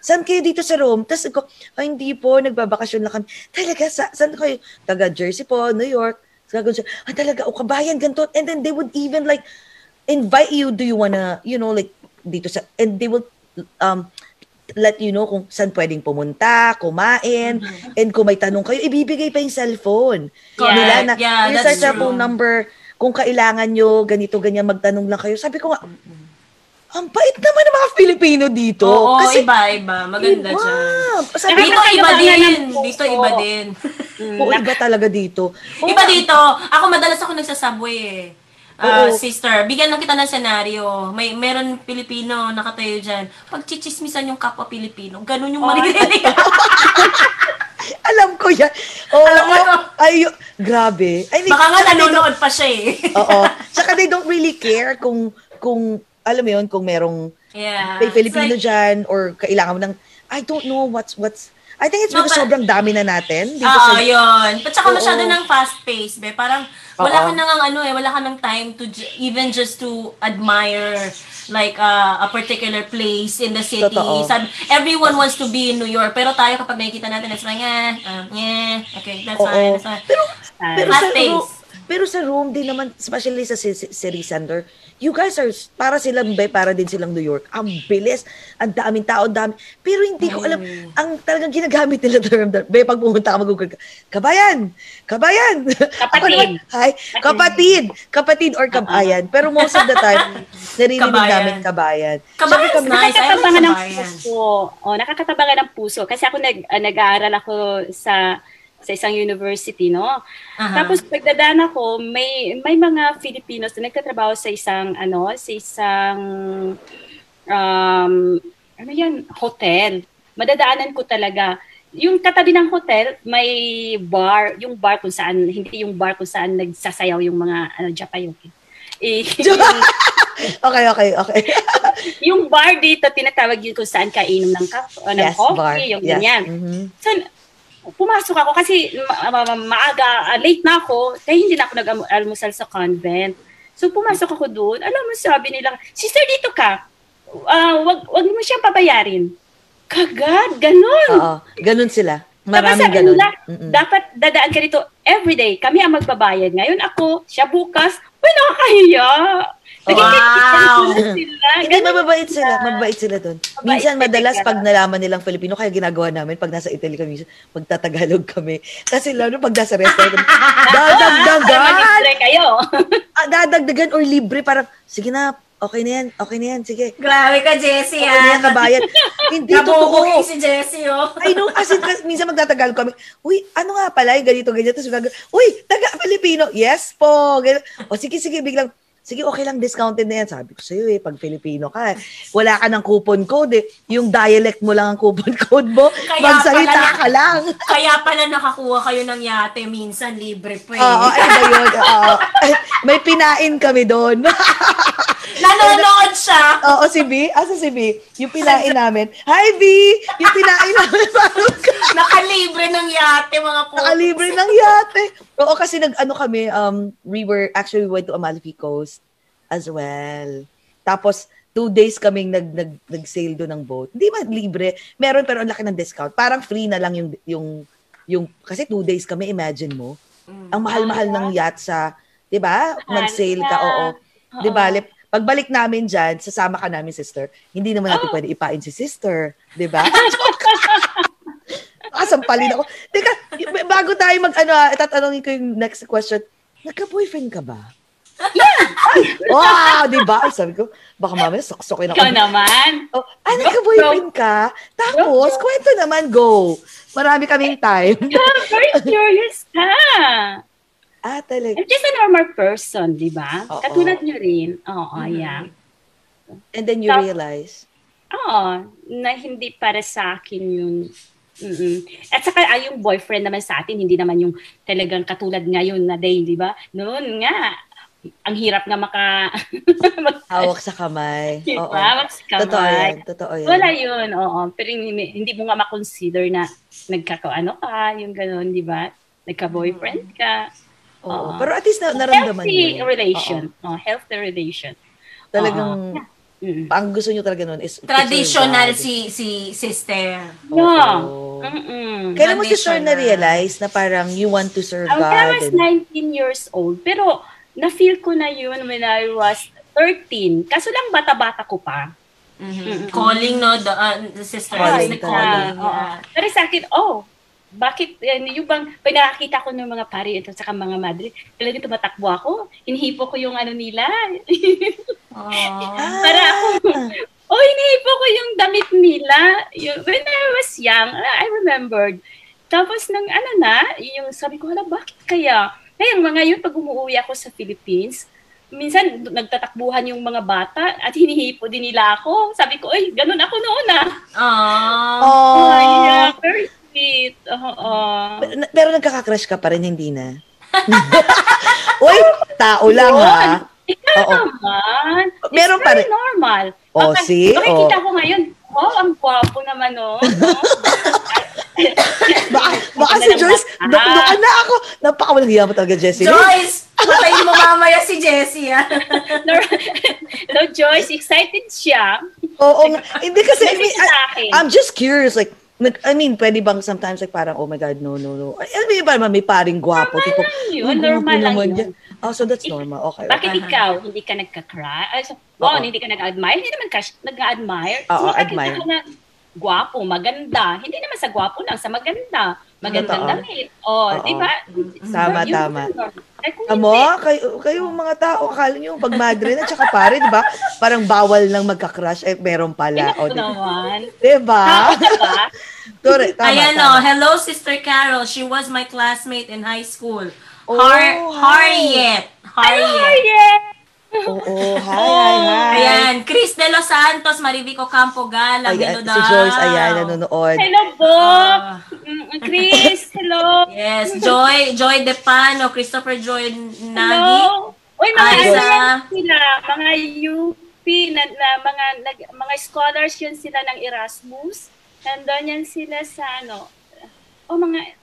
Saan kayo dito sa room? Tapos ako, ay hindi po, nagbabakasyon lang kami. Talaga, sa- saan kayo? Taga Jersey po, New York. Tapos ah talaga, oh kabayan, ganito. And then they would even like, invite you, do you wanna, you know, like, dito sa, and they will, um, let you know kung saan pwedeng pumunta, kumain, and kung may tanong kayo, ibibigay pa yung cellphone. Correct. Nila na, Yeah, here's our cellphone number, kung kailangan nyo, ganito, ganyan, magtanong lang kayo. Sabi ko nga, ang bait naman ng mga Filipino dito. Oo, Kasi, iba-iba. Maganda iba. siya. Sabi Dito ko, iba din. Dito iba din. oo, iba talaga dito. Oo, Iba dito. Ako madalas ako nagsasubway eh. Ah, Oo. sister, bigyan lang kita ng senaryo. May meron Pilipino nakatayo diyan. Pag chichismisan yung kapwa Pilipino, ganun yung Oh, maririnig. Alam ko yan. Oo, Alam mo to. ay, grabe. I mean, Baka nga nanonood pa siya eh. Oo. Tsaka they don't really care kung, kung, alam mo yun, kung merong yeah. may Filipino It's like, dyan or kailangan mo ng, I don't know what's, what's, I think it's No, because but- sobrang dami na natin. Oo, sa, yun. At saka Oo. masyado ng fast pace, be. Parang wala Oo. ka nang ano eh, wala ka ng time to ju- even just to admire like uh, a particular place in the city. Totoo. Sabi, everyone wants to be in New York, pero tayo kapag nakikita natin, it's like, eh, uh, yeah, okay, that's Oo. fine, that's fine. Pero, pero Fast sa, pace. room, pero sa room din naman, especially sa ci- city center, you guys are, para silang bay, para din silang New York. Ang bilis, ang daming tao, dami. Pero hindi ko alam, Mm. ang talagang ginagamit nila term, bay, pag pumunta ka, mag-google ka, kabayan, kabayan. Ako naman, Hi, kapatid, kapatid or kabayan. Pero most of the time, narinig Kabayan. namin kabayan. Kabayan is nice. Nakakatabangan ng puso. Oh, nakakatabangan ng puso. Kasi ako nag, ah, nag-aaral ako sa sa isang university, no? Aha. Tapos pagdadaan ako, may may mga Filipinos na nagtatrabaho sa isang ano, sa isang um ano yan, hotel. Madadaanan ko talaga. Yung katabi ng hotel, may bar, yung bar kung saan, hindi yung bar kung saan nagsasayaw yung mga ano, Japayoke. Eh, Okay, okay, okay. yung bar dito, tinatawag yun kung saan kainom ng, kaf- uh, ng yes, coffee, bar. yung yes. ganyan. Mhm. So, pumasok ako kasi ma- ma- ma- maaga, ah, late na ako, kaya hindi na ako nag-almusal sa convent. So, pumasok ako doon. Alam mo, sabi nila, sister, dito ka. Ah, wag, wag mo siyang pabayarin. Kagad, ganun. Oo, ganun sila. Tapos Maraming sabi ganun. nila, Mm-mm. dapat dadaan ka dito everyday. Kami ang magbabayad. Ngayon ako, siya bukas. Uy, nakakahiya. Wow. sila. Hindi, mababait sila. Mababait sila doon. Minsan, madalas, pag nalaman nilang Filipino, kaya ginagawa namin, pag nasa Italy kami, magtatagalog kami. Kasi lalo pag nasa restaurant, kami, dadagdagan! kayo. Ah, dadagdagan or libre, parang, sige na, okay na yan, okay na yan, sige. Grabe ka, Jessie, Okay na yan, ah. kabayan. Hindi totoo. si Jessie, oh. I know, as in, kas- minsan magtatagal kami, uy, ano nga pala, yung ganito, ganyan, tapos gagawin, uy, taga Filipino, yes po, ganyan. O sige, sige, biglang, sige, okay lang, discounted na yan. Sabi ko sa'yo eh, pag Filipino ka, eh, wala ka ng coupon code eh. Yung dialect mo lang ang coupon code mo, Kaya magsalita pala- ka lang. Kaya pala nakakuha kayo ng yate, minsan libre pa eh. Oo, ay ba yun? Oo. Ay, May pinain kami doon. Nanonood siya. Oo, si B. Asa si B? Yung pinain namin. Hi, B! Yung pinain namin. Nakalibre ng yate, mga po. Nakalibre ng yate. Oo, kasi nag-ano kami, um, we were, actually, we went to Amalfi Coast as well. Tapos, two days kaming nag, nag, nag-sail doon ng boat. Hindi man libre. Meron, pero ang laki ng discount. Parang free na lang yung, yung, yung, kasi two days kami, imagine mo. Ang mahal-mahal ng yacht sa, di ba? Nag-sail ka, oo. Di ba? Pagbalik namin dyan, sasama ka namin, sister. Hindi naman natin pwede ipain si sister. Di ba? Kasampalin ako. Teka, bago tayo mag, ano, ah, tatanungin ko yung next question. Nagka-boyfriend ka ba? Yeah! wow, di ba? Ay, sabi ko, baka mamaya soksokin ako. Ikaw naman. Oh, ah, nagka-boyfriend ka? Tapos, kwento naman, go. Marami kaming time. Very curious ka. ah, talaga. I'm just a normal person, di ba? Katulad niyo rin. Oo, yeah. And then you Tap- realize, Oo, na hindi para sa akin yun. Mm-mm. At saka ay, yung boyfriend naman sa atin, hindi naman yung talagang katulad ngayon na day, di ba? Noon nga, ang hirap nga maka... Hawak sa kamay. Diba? Oo. Hawak sa kamay. Totoo yan. Totoo yan. Wala yun, oo. Pero hindi, hindi mo nga makonsider na nagkakaano ka, yung gano'n, di ba? Nagka-boyfriend ka. Oo. Oo. Pero at least na, naramdaman Healthy niyo. relation. Oh, healthy relation. Oo. Talagang, Mm. ang gusto niyo talaga nun is Traditional si si sister. Yeah. Oo. Mm-mm. Kailan mo si Sir Traditional. na-realize na parang you want to serve Um, I God? was and- 19 years old, pero na-feel ko na yun when I was 13. Kaso lang bata-bata ko pa. Mhm. Calling no the, uh, the sister Calling is the talaga. calling. Oo. yeah. Pero sa akin, oh, bakit, eh, yung bang, pag nakakita ko ng mga pari ito sa mga madre, talagang tumatakbo ako, hinihipo ko yung ano nila. Oh. Para ako, oh, hinihipo ko yung damit nila. Yung, when I was young, I remembered. Tapos nang ano na, yung sabi ko, hala, bakit kaya? Kaya mga yun, pag umuwi ako sa Philippines, minsan nagtatakbuhan yung mga bata at hinihipo din nila ako. Sabi ko, ay, ganun ako noon ah. Oh. Oh. Yeah, very sweet. Oo. Pero, pero nagkakakrush ka pa rin, hindi na. Uy, tao lang Yun. ha. Ikaw Oo. naman. It's Meron pa very rin. normal. Oh, Baka- see? Makikita Oh. ko ngayon, oh, ang gwapo naman, oh. Baka, baka si Joyce, dokdokan na ako. Napakawalang hiya mo talaga, Jessie. Joyce! Patayin mo mamaya si Jessie, ah. Hello, Joyce. Excited siya. Oo nga. Hindi kasi, I mean, I. I'm just curious, like, nag, I mean, pwede bang sometimes like parang, oh my God, no, no, no. Yun ba naman, may paring gwapo. tipo, yun, "Uy, gwapo normal lang naman yun." yan. Oh, so that's normal. Okay. Bakit Aha. ikaw, hindi ka nagka-cry? So, Oo. oh, hindi ka nag-admire? Hindi naman ka nag-admire? Oo, ka admire. kita na gwapo, maganda. Hindi naman sa gwapo lang, sa maganda. Magandang Totoo. damit. Oh, Oo. di ba? Tama, Yun, tama. Amo, kayo, kayo mga tao, akala nyo, pag madre na, tsaka pare, di ba? Parang bawal lang magka-crush, eh, meron pala. ina O, ko di, naman. di ba? Tao ka ba? Correct, tama, Ayan tama. oh, hello Sister Carol. She was my classmate in high school. Oh, Har- hi. Harriet. Harriet. yeah. Oo, hi, hi, hi. Ayan, Chris De Los Santos, Marivico Campo Galang, Ay, hello si Joyce, ayan, nanonood. Hello, Bo. Ah. Mm, Chris, hello. Yes, Joy, Joy Depano, Christopher Joy Nagi. Hello. Uy, mga yan sila, mga UP, na, na, mga, nag, mga scholars yun sila ng Erasmus. Nandun yan sila sa ano, oh mga,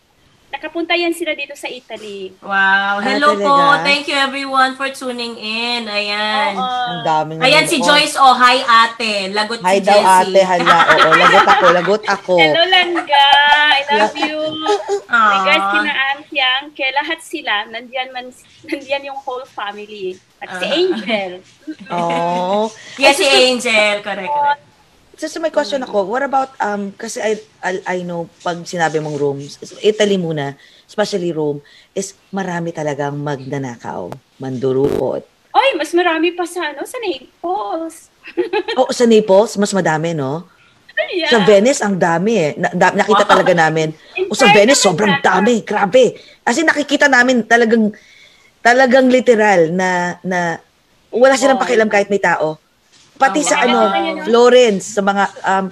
nakapunta yan sila dito sa Italy. Wow, Ah, hello po. talaga? Thank you everyone for tuning in. Ayan. Ang daming Ayan si. Joyce, oh, hi ate. Lagot Hi si daw Jessie. ate, hala. Oo, lagot ako, lagot ako. Hello, Langga. I love you. Aw. My guys, kina auntie, uncle, lahat sila, nandiyan, man, nandiyan yung whole family. At si Ah. Angel. Oh. Yes, si Angel. Correct, correct. So, so may question ako, what about, um, kasi I, I, I know, pag sinabi mong Rome, Italy muna, especially Rome, is marami talagang magnanakaw, mandurukot. Oy, mas marami pa sa, ano, sa Naples. Oh, sa Naples, mas madami, no? Yeah. Sa Venice, ang dami eh. Na, da- nakita Wow. talaga namin. In O sa fact, Venice, sobrang na- dami. Grabe. As in, nakikita namin talagang, talagang literal na, na wala silang pakialam kahit may tao. Pati Oh, sa ano. Florence, sa mga, um,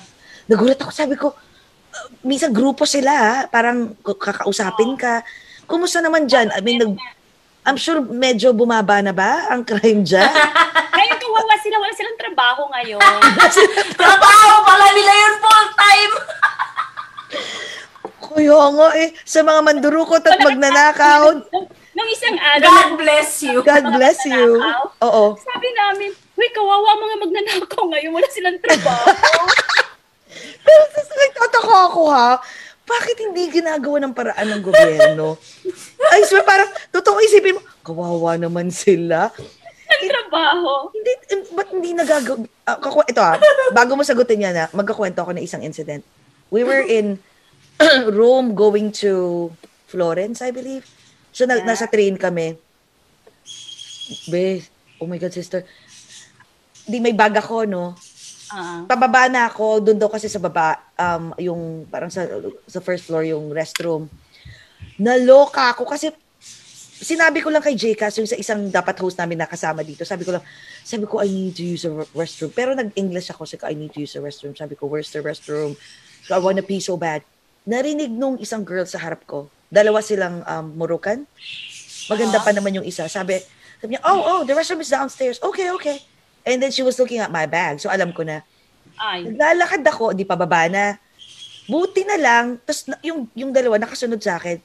nagulat ako, sabi ko, uh, minsan grupo sila, ha? parang kakausapin ka. Kumusta naman dyan? I mean, nag, I'm sure medyo bumaba na ba ang crime dyan? Ngayon, kawawa sila, wala silang trabaho ngayon. Trabaho pala nila yun full time. Kaya nga eh, sa mga mandurukot at magnanakaw, Nung isang araw, God bless you. God bless you. Oo. sabi namin, Uy, kawawa mga magnanakaw ngayon, wala silang trabaho. Pero sis, nagtataka ako ha, bakit hindi ginagawa ng paraan ng gobyerno? I swear, parang, totoo isipin mo, kawawa naman sila. Ang trabaho. Hindi, ba't hindi nagagawa? Kaku- ito ha, bago mo sagutin yan ha, magkakwento ako ng isang incident. We were in Rome going to Florence, I believe. So, na- Yeah. nasa train kami. Be, oh my God, sister. Di may bag ako, no? Ah. pababa na ako, doon daw kasi sa baba, um, yung parang sa, sa first floor, yung restroom. Naloka ako kasi sinabi ko lang kay Jcas, yung sa isang dapat host namin na kasama dito, sabi ko lang, sabi ko, I need to use a re- restroom. Pero nag-English ako, sabi ko, I need to use a restroom. Sabi ko, where's the restroom? So, I wanna pee so bad. Narinig nung isang girl sa harap ko, dalawa silang um, Moroccan. Maganda pa naman yung isa. Sabi, Sabi niya, oh, oh, the restroom is downstairs. Okay, okay. And then she was looking at my bag. So alam ko na, Ay. naglalakad ako, di pa baba na. Buti na lang, tapos yung, yung dalawa nakasunod sa akin.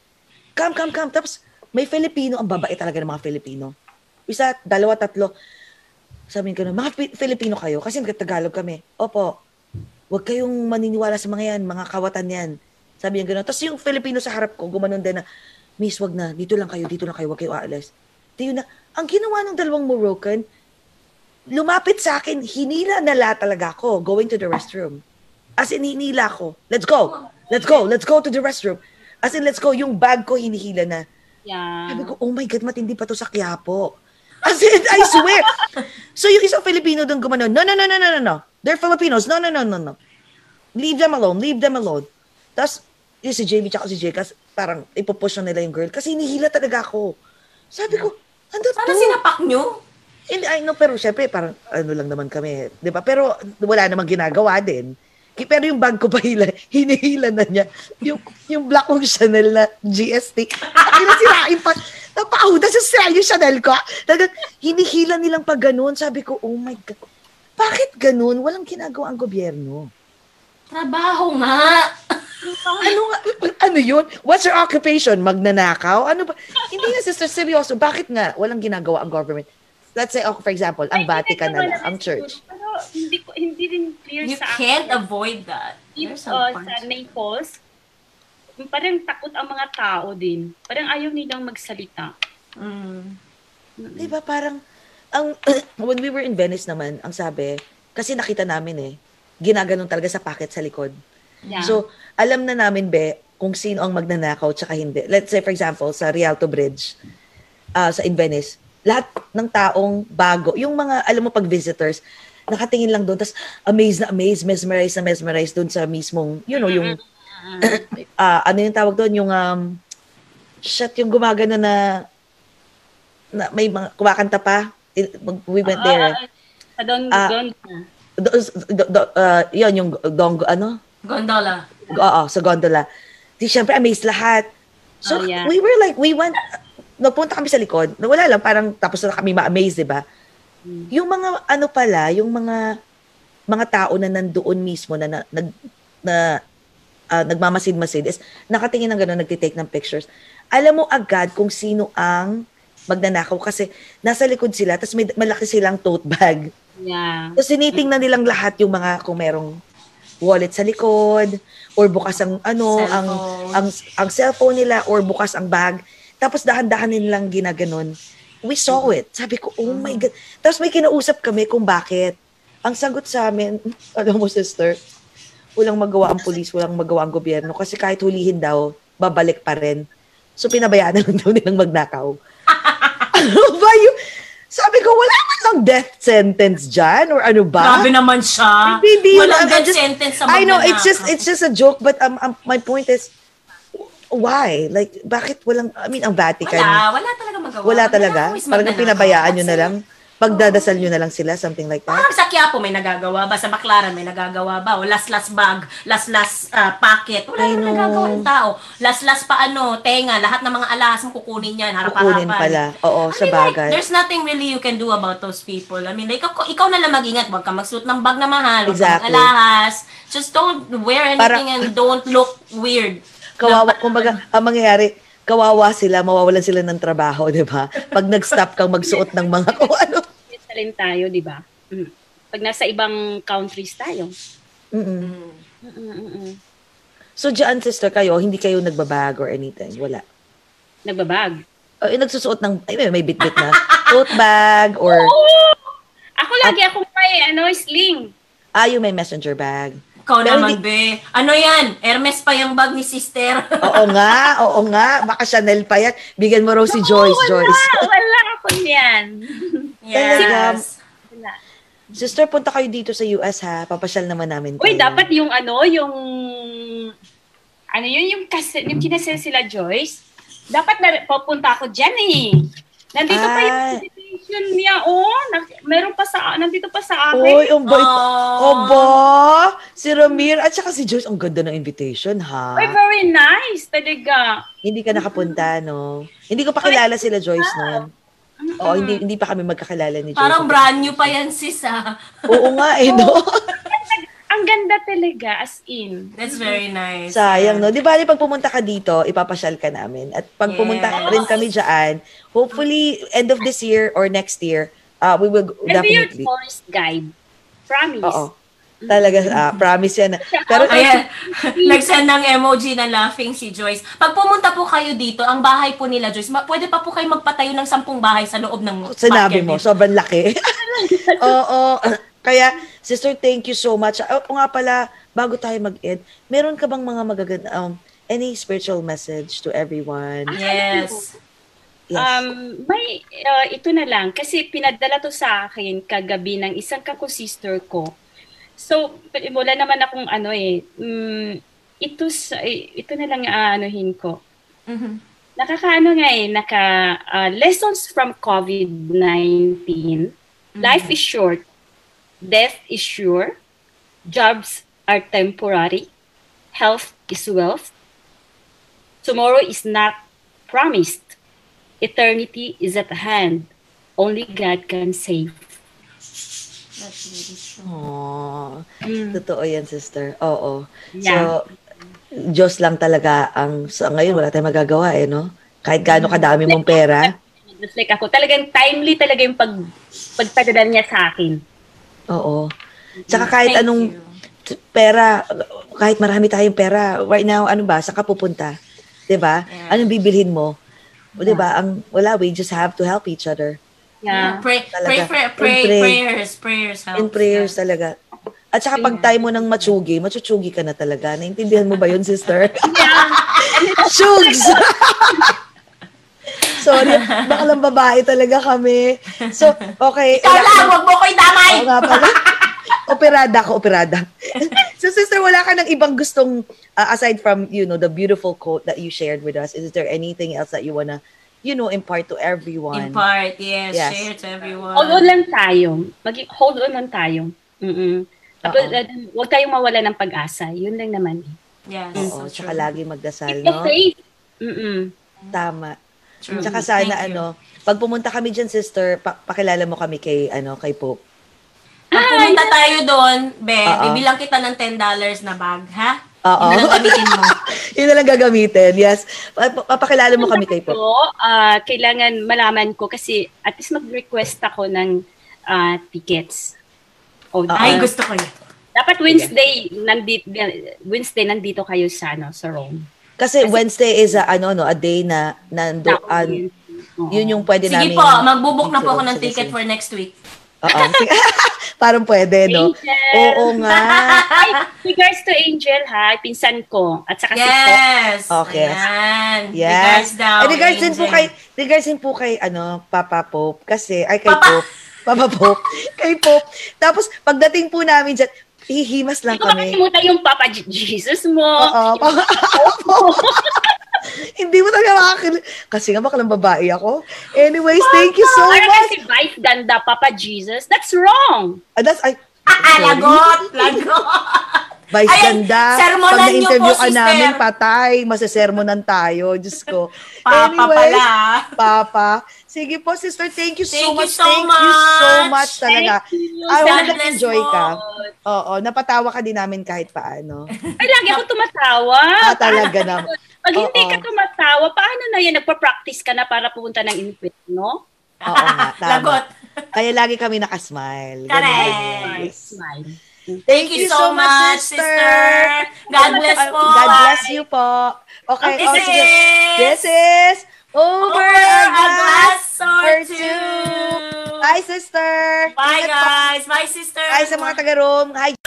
Come, come, come. Tapos may Filipino, ang babae talaga ng mga Filipino. Isa, dalawa, tatlo. Sabi ko na, mga Fi- Filipino kayo, kasi nagtagalog kami. Opo, huwag kayong maniniwala sa mga yan, mga kawatan yan. Sabi niya gano'n. Tapos yung Filipino sa harap ko, gumanon din na, Miss, wag na, dito lang kayo, dito lang kayo, wag kayo aalis. Yun na, ang ginawa ng dalawang Moroccan, lumapit sa akin, hinila na la talaga ako going to the restroom. As in, hinila ko. Let's go. Let's go. Let's go to the restroom. As in, let's go. Yung bag ko, hinihila na. Yeah. Sabi ko, oh my God, matindi pa to sa Quiapo. As in, I swear. so yung isang Filipino doon gumano, no, no, no, no, no, no, no. They're Filipinos. No, no, no, no, no. Leave them alone. Leave them alone. Tapos, yung si JB tsaka si Jcas, parang ipopush na nila yung girl. Kasi hinihila talaga ako. Sabi ko, ano Sana to? sinapak nyo. Hindi, I know, pero syempre, parang ano lang naman kami, di ba? Pero wala namang ginagawa din. Pero yung bag ko pa hila, hinihila na niya. Yung, yung black kong Chanel na GST. Ay, nasirain pa. Napauda sa sira yung Chanel ko. Talagang hinihila nilang pag ganun. Sabi ko, oh my God. Bakit ganun? Walang ginagawa ang gobyerno. Trabaho nga. Ano nga, ano yun? What's your occupation? Magnanakaw? Ano ba? Hindi nga, sister, seryoso. Bakit nga walang ginagawa ang government? Let's say, oh, for example, ang Vatican na ginagawa lang, ang church. Pero hindi ko hindi din clear You sa can't akin. avoid that. If, There's some uh, sa Naples, parang takot ang mga tao din. Parang ayaw nilang magsalita. Mm. Di ba parang, ang, when we were in Venice naman, ang sabi, kasi nakita namin eh, ginaganon talaga sa packet sa likod. Yeah. So, alam na namin, be, kung sino ang magnanakaw tsaka hindi. Let's say, for example, sa Rialto Bridge, ah, sa in Venice, lahat ng taong bago, yung mga, alam mo, pag visitors, nakatingin lang doon, tapos amazed na amazed, mesmerized na mesmerized doon sa mismong, you know, yung, ah, ano yung tawag doon, yung, um, shit, yung gumagana na, na may mga kumakanta pa. It- We went there. Ah, sa Don, Ah, Don, Do, do, do, ah, yun, yung dong, ano? Gondola. Oo, sa gondola. Di, syempre, amazed lahat. So, Oh, yeah. we were like, we went, nagpunta kami sa likod, na wala lang, parang tapos na kami ma-amaze, di ba? Hmm. Yung mga, ano pala, yung mga, mga tao na nandoon mismo na, na, nag, na ah, nagmamasid-masid is nakatingin ng gano'n, nagtitake ng pictures. Alam mo agad kung sino ang magnanakaw kasi nasa likod sila, tapos may malaki silang tote bag. yeah. Tapos sinitingnan nilang lahat yung mga kung merong wallet sa likod or bukas ang ano ang Cellphone. ang ang cellphone nila or bukas ang bag. Tapos dahan-dahan nilang ginaganon. We saw it. Sabi ko, oh my God. Tapos may kinausap kami kung bakit. Ang sagot sa amin, alam mo sister, walang magawa ang polis, walang magawa ang gobyerno kasi kahit hulihin daw, babalik pa rin. So pinabayaan na lang daw nilang magnakaw. ano ba yung... Sabi ko, wala man lang death sentence dyan or ano ba? Grabe naman siya. Hindi yun. Walang I'm death just- sentence sa I know, it's just it's just a joke, but um, um, my point is, why? Like, bakit walang, I mean, ang Vatican, Wala, wala talaga magawa. wala talaga? Parang pinabayaan nyo na lang? Pagdadasal nyo na lang sila, something like that? Parang sa Quiapo may nagagawa ba? Sa Baclaran may nagagawa ba? O last-last bag, last-last ah, packet. Wala know. nagagawa ng tao. Last-last pa ano, tenga, lahat ng mga alas mo kukunin yan, harap-harapan. Kukunin pala. Oo, I sa mean, like, bagay. there's nothing really you can do about those people. I mean, like, ikaw, ikaw na lang mag-ingat. Huwag ka magsuot ng bag na mahal. Huwag Exactly. mag-alahas. Just don't wear anything Parang- and don't look weird. Kawawa, kumbaga, ang mangyayari, kawawa sila, mawawalan sila ng trabaho, di ba? Pag nag-stop kang magsuot ng mga kung ano. Rin tayo, di ba? Mm. Pag nasa ibang countries tayo. Mm-mm. Mm. Mm-mm-mm. So, dyan, sister, kayo, hindi kayo nagbabag or anything? Wala. Nagbabag. O, yung nagsusuot ng, ay, may- may bit-bit na tote bag or, Oo! Ako lagi akong may ano, sling. ah, yung may messenger bag. Ikaw Pero naman, be. Ano yan? Hermes pa yung bag ni sister. Oo nga, oo nga. Baka Chanel pa yan. Bigyan mo raw si Joyce, wala, Joyce. Wala ako yan. yes. Wala. Sister, punta kayo dito sa US ha. Papasyal naman namin kayo. Uy, dapat yung ano, yung ano yun, yung, kas, yung kinasal sila Joyce, dapat na papunta ako dyan eh. Nandito pa yung Ah. invitation niya, oh. Na, meron pa sa, nandito pa sa Uy, akin. ang bait. Oh. Obo! Si Ramir at saka si Joyce. Ang ganda ng invitation, ha? Uy, very nice, talaga. Hindi ka nakapunta, no? Hindi ko pa kilala sila Joyce noon. Oo, hindi hindi pa kami magkakilala ni Joy. Parang brand new pa yan, sis, ah. Oo nga eh, no? Ang ganda talaga, as in. That's very nice. Sayang, no? Di ba, pag pumunta ka dito, ipapasyal ka namin. At pag pumunta Yes. rin kami dyan, hopefully, end of this year or next year, uh, we will I'll be your definitely. tourist guide. Promise. Oo. Talaga, ah, promise yan. Pero, Ayan, nag-send ng emoji na laughing si Joyce. Pag pumunta po kayo dito, ang bahay po nila, Joyce, ma- pwede pa po kayo magpatayo ng sampung bahay sa loob ng sinabi mo, sobrang laki. Oo. Kaya, sister, thank you so much. O nga pala, bago tayo mag-end, meron ka bang mga magaganda, um, any spiritual message to everyone? Yes. Yes. Um, may, uh, ito na lang, kasi pinadala to sa akin kagabi ng isang kako-sister ko. So, wala naman akong ano eh, mm, ito, sa- eh, ito na lang aanuhin ko. Mhm. Nakakaano nga eh, naka, uh, lessons from COVID-19. Life is short. Death is sure. Jobs are temporary. Health is wealth. Tomorrow is not promised. Eternity is at hand. Only God can save. That's really true. Aww. Mm. Totoo yan, sister. Oo. Yeah. So, Diyos lang talaga ang, sa ngayon, wala tayong magagawa eh, no? Kahit gaano kadami mong pera. Just like ako, talagang timely talaga yung pag, pagpadala niya sa akin. Oo. Tsaka kahit Thank anong you. pera, kahit marami tayong pera, right now, ano ba, saan ka pupunta? 'Di ba? Yeah. Anong bibilhin mo? O 'di ba? Ang wala, we just have to help each other. Yeah. Pray, Talaga. pray, pray, pray, And pray. prayers, prayers helps. In prayers talaga. At saka pag tayo mo ng matsugi, matsugi ka na talaga. Naintindihan mo ba yun, sister? Shugs! Sorry, baka lang babae talaga kami. So, okay. Ikaw lang, huwag mo ko idamay! Oo nga pala. operada ko, operada. so, sister, wala ka ng ibang gustong, uh, aside from, you know, the beautiful quote that you shared with us, is there anything else that you wanna, you know, impart to everyone? In part, yes, Yes. share to everyone. Hold on lang tayo. Mag- hold on lang tayo. Mm-mm. Tapos, uh, huwag tayong mawala ng pag-asa. Yun lang naman. Yes, Oo, so tsaka true. lagi magdasal, Keep the no? faith. Mm-mm. Tama. True. Tsaka sana, Thank you. ano, pag pumunta kami dyan, sister, pa- pakilala mo kami kay, ano, kay Pope. Pag pumunta tayo doon, Be, Oo. bibilang kita ng $10 na bag, ha? Oo. Yun na lang gamitin mo. Yun na lang gagamitin, yes. Pa- pa- Papakilala mo kami kay Pope. Ah, kailangan malaman ko kasi at least mag-request ako ng ah, tickets. O, Ay, ah, gusto ko yun. Dapat Wednesday nandito Wednesday nandito kayo sa ano sa Rome. Kasi Wednesday is a, ano, no, a day na, nando, Na- an- Oo. yun yung pwede Sige namin. po, magbubook na po ako ng Sige, ticket sige. for next week. Oo. Sige. Parang pwede, no? Angel. Oo nga. Ay, regards to Angel ha, pinsan ko at saka si. Yes! Okay. Ayan. Yes. Regards daw, Eh, regards din po kay, regards din po kay, ano, Papa Pope. Kasi, ay, kay Papa- Pope. Papa Pope. kay Pope. Tapos, pagdating po namin dyan, hihimas lang Hindi ko kami. makalimutan yung Papa Je- Jesus mo. Oo. Papa Hindi mo talaga makakil... Kasi nga, baka lang babae ako. Anyways, thank you so Para much. kasi vice ganda, Papa Jesus. That's wrong. Ah, that's, ay, Ah, sorry. lagot! Vice Ayan, ganda. sermonan Pag na-interview ka namin, patay. Masasermonan tayo. Diyos ko. Papa Anyways, pala. Papa. Sige po, sister. Thank you so Thank you much. so thank you so much. much talaga. Thank you. I hope that enjoy ka. Oo, napatawa ka din namin kahit paano. Ay, lagi ako tumatawa. Ah, talaga na. Pag hindi Oo. ka tumatawa, paano na yan? Nagpa-practice ka na para pumunta ng inferno? Oo nga, tama. Lagot. Kaya lagi kami nakasmile. Correct. Smile. Thank you so much, sister. God bless po. God bless you po. Okay, This oh, sige. is- This is Over, Over a glass or two. two. Bye, sister. Bye, Ingat po. guys. Bye, sister. Bye sa mga taga-room. Hi.